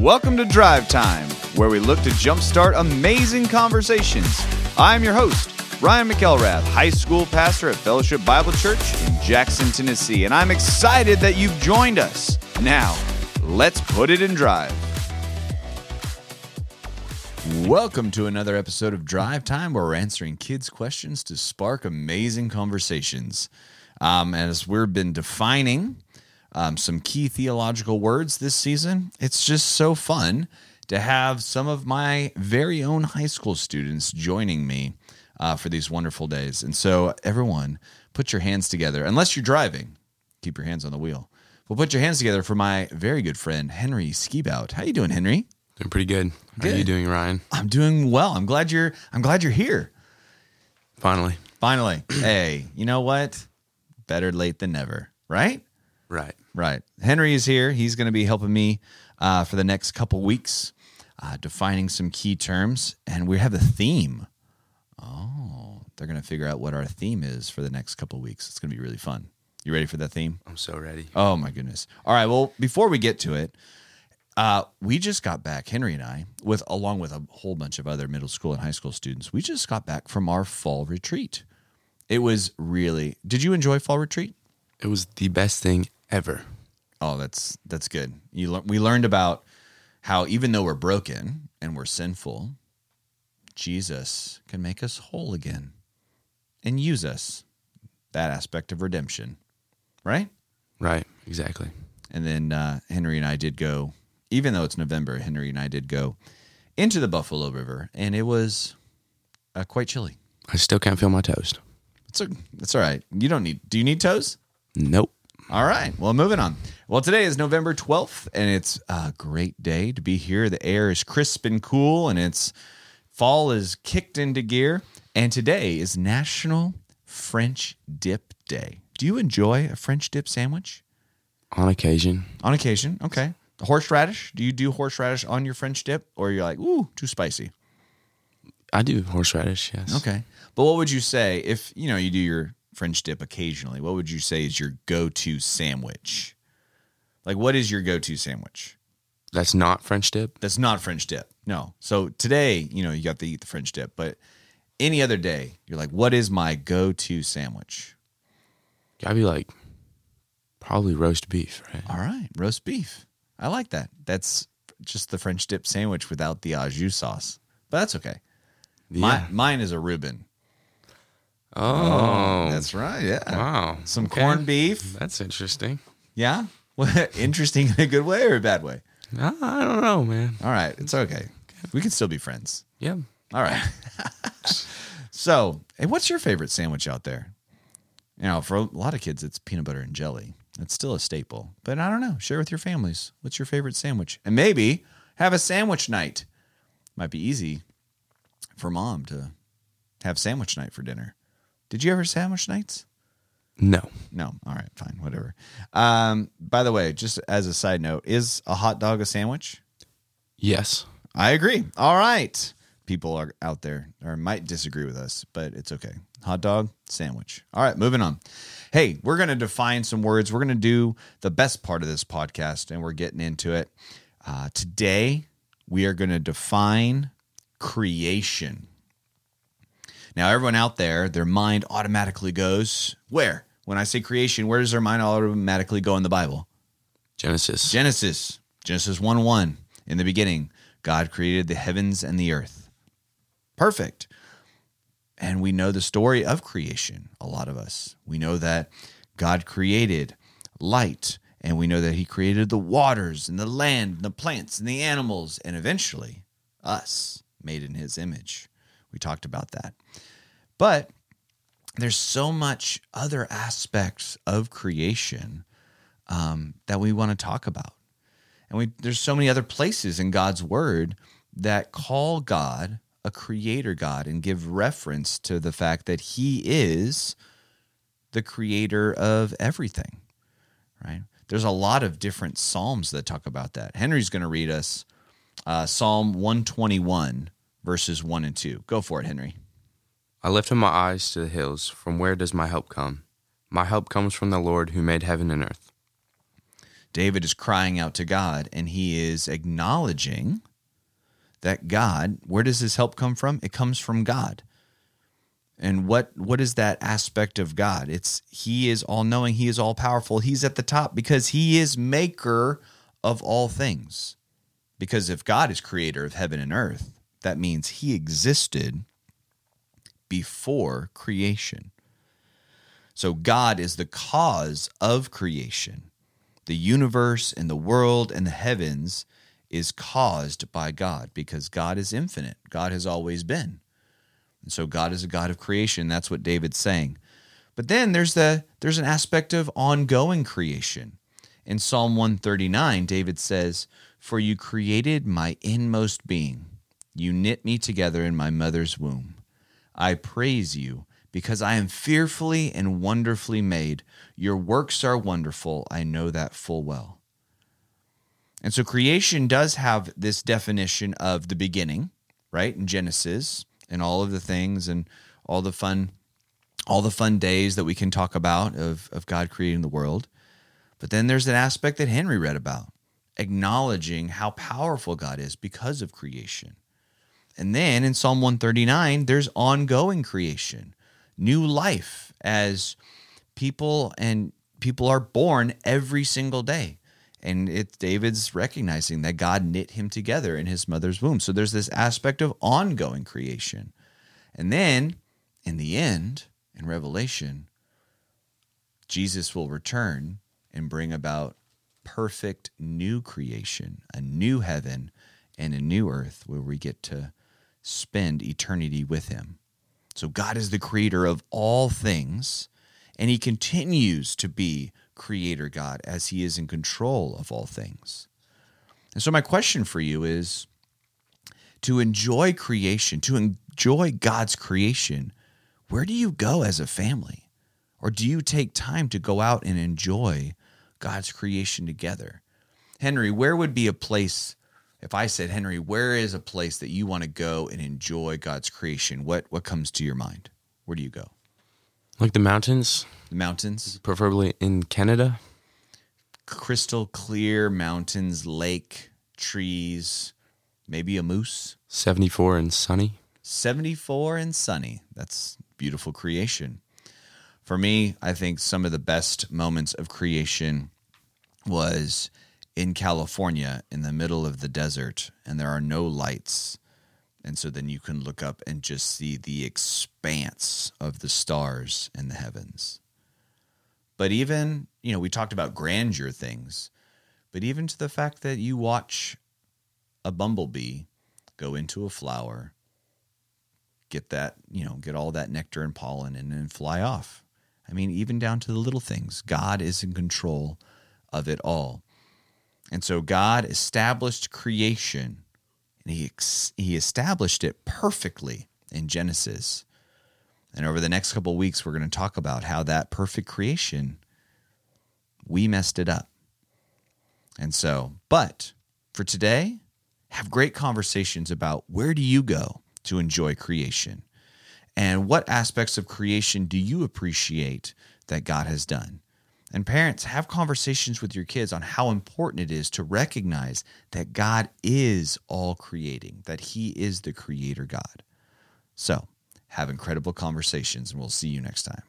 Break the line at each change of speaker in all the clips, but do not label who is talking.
Welcome to Drive Time, where we look to jumpstart amazing conversations. I'm your host, Ryan McElrath, high school pastor at Fellowship Bible Church in Jackson, Tennessee, and I'm excited that you've joined us. Now, let's put it in drive. Welcome to another episode of Drive Time, where we're answering kids' questions to spark amazing conversations. Um, as we've been defining um, some key theological words this season, it's just so fun to have some of my very own high school students joining me uh, for these wonderful days. And so, everyone, put your hands together. Unless you're driving, keep your hands on the wheel. Well, put your hands together for my very good friend Henry Skibout. How you doing, Henry?
Doing pretty good. How are you doing, Ryan?
I'm doing well. I'm glad you're. I'm glad you're here.
Finally.
Finally. hey, you know what? Better late than never, right?
Right.
Right. Henry is here. He's going to be helping me uh, for the next couple weeks, uh, defining some key terms, and we have a theme. Oh, they're going to figure out what our theme is for the next couple weeks. It's going to be really fun. You ready for that theme?
I'm so ready.
Oh my goodness! All right. Well, before we get to it, uh, we just got back. Henry and I, with along with a whole bunch of other middle school and high school students, we just got back from our fall retreat. It was really. Did you enjoy fall retreat?
It was the best thing ever.
Oh, that's that's good. You lear- we learned about how even though we're broken and we're sinful, Jesus can make us whole again and use us. That aspect of redemption, right?
Right. Exactly.
And then uh, Henry and I did go, even though it's November, Henry and I did go into the Buffalo River, and it was uh, quite chilly.
I still can't feel my toes.
It's a, it's all right. You don't need. Do you need toes?
Nope.
All right. Well, moving on. Well, today is November 12th, and it's a great day to be here. The air is crisp and cool, and it's fall is kicked into gear. And today is National French Dip Day. Do you enjoy a French dip sandwich?
On occasion.
On occasion. Okay. Horseradish. Do you do horseradish on your French dip, or you're like, ooh, too spicy?
I do horseradish, yes.
Okay. But what would you say if you know you do your French dip occasionally? What would you say is your go-to sandwich? Like, what is your go-to sandwich?
That's not French dip.
That's not French dip. No. So today, you know, you got to eat the French dip, but any other day, you're like, what is my go-to sandwich?
Gotta be like probably roast beef, right?
All right, roast beef. I like that. That's just the French dip sandwich without the au jus sauce, but that's okay.
Yeah.
My, mine is a Reuben.
Oh,
That's right. Yeah.
wow.
Some
Okay.
corned beef.
That's interesting.
Yeah. Interesting in a good way or a bad way?
I I don't know, man.
All right. It's okay. We can still be friends.
Yeah.
All right. so, hey, what's your favorite sandwich out there? You know, for a lot of kids, it's peanut butter and jelly. It's still a staple. But I don't know. Share with your families. What's your favorite sandwich? And maybe have a sandwich night. Might be easy for mom to have sandwich night for dinner. Did you ever sandwich nights?
No.
No. All right. Fine. Whatever. Um, by the way, just as a side note, is a hot dog a sandwich?
Yes.
I agree. All right. People are out there or might disagree with us, but it's okay. Hot dog, sandwich. All right, moving on. Hey, we're going to define some words. We're going to do the best part of this podcast, and we're getting into it. Uh, today, we are going to define creation. Now, everyone out there, their mind automatically goes where? When I say creation, where does their mind automatically go in the Bible?
Genesis.
Genesis, Genesis 1 1. In the beginning, God created the heavens and the earth. Perfect. And we know the story of creation, a lot of us. We know that God created light, and we know that He created the waters and the land and the plants and the animals, and eventually us, made in His image. We talked about that. But there's so much other aspects of creation um, that we want to talk about. And we there's so many other places in God's word that call God a creator God and give reference to the fact that he is the creator of everything. Right? There's a lot of different psalms that talk about that. Henry's going to read us uh, Psalm 121 verses 1 and 2. Go for it, Henry.
I lift up my eyes to the hills. From where does my help come? My help comes from the Lord who made heaven and earth.
David is crying out to God and he is acknowledging that God, where does his help come from? It comes from God. And what what is that aspect of God? It's he is all knowing, he is all powerful. He's at the top because he is maker of all things. Because if God is creator of heaven and earth, that means he existed before creation. So God is the cause of creation. The universe and the world and the heavens is caused by God because God is infinite. God has always been. And so God is a God of creation. That's what David's saying. But then there's the there's an aspect of ongoing creation. In Psalm 139, David says, "For you created my inmost being. You knit me together in my mother's womb. I praise you because I am fearfully and wonderfully made. Your works are wonderful. I know that full well." And so creation does have this definition of the beginning, right? In Genesis, and all of the things and all the fun all the fun days that we can talk about of, of God creating the world. But then there's an aspect that Henry read about, acknowledging how powerful God is because of creation. And then in Psalm 139, there's ongoing creation, new life as people and people are born every single day. And it's David's recognizing that God knit him together in his mother's womb. So there's this aspect of ongoing creation. And then in the end, in Revelation, Jesus will return and bring about perfect new creation, a new heaven and a new earth where we get to spend eternity with him. So God is the creator of all things, and he continues to be creator God as he is in control of all things. And so, my question for you is to enjoy creation, to enjoy God's creation, where do you go as a family? Or do you take time to go out and enjoy God's creation together? Henry, where would be a place if I said, Henry, where is a place that you want to go and enjoy God's creation? What what comes to your mind? Where do you go?
Like the mountains,
The mountains?
preferably in Canada.
crystal clear mountains, lake, trees, maybe a moose.
74 and sunny.
74 and sunny. That's beautiful creation. For me, I think some of the best moments of creation was in California in the middle of the desert and there are no lights. And so then you can look up and just see the expanse of the stars in the heavens. But even, you know, we talked about grandeur things, but even to the fact that you watch a bumblebee go into a flower, get that, you know, get all that nectar and pollen and then fly off. I mean, even down to the little things, God is in control of it all. And so God established creation and he, he established it perfectly in Genesis. And over the next couple weeks, we're going to talk about how that perfect creation, we messed it up. And so, but for today, have great conversations about where do you go to enjoy creation? And what aspects of creation do you appreciate that God has done? And parents, have conversations with your kids on how important it is to recognize that God is all creating, that He is the creator God. So, have incredible conversations, and we'll see you next time.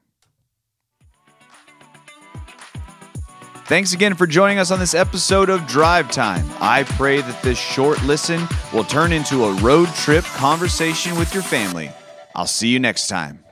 Thanks again for joining us on this episode of Drive Time. I pray that this short listen will turn into a road trip conversation with your family. I'll see you next time.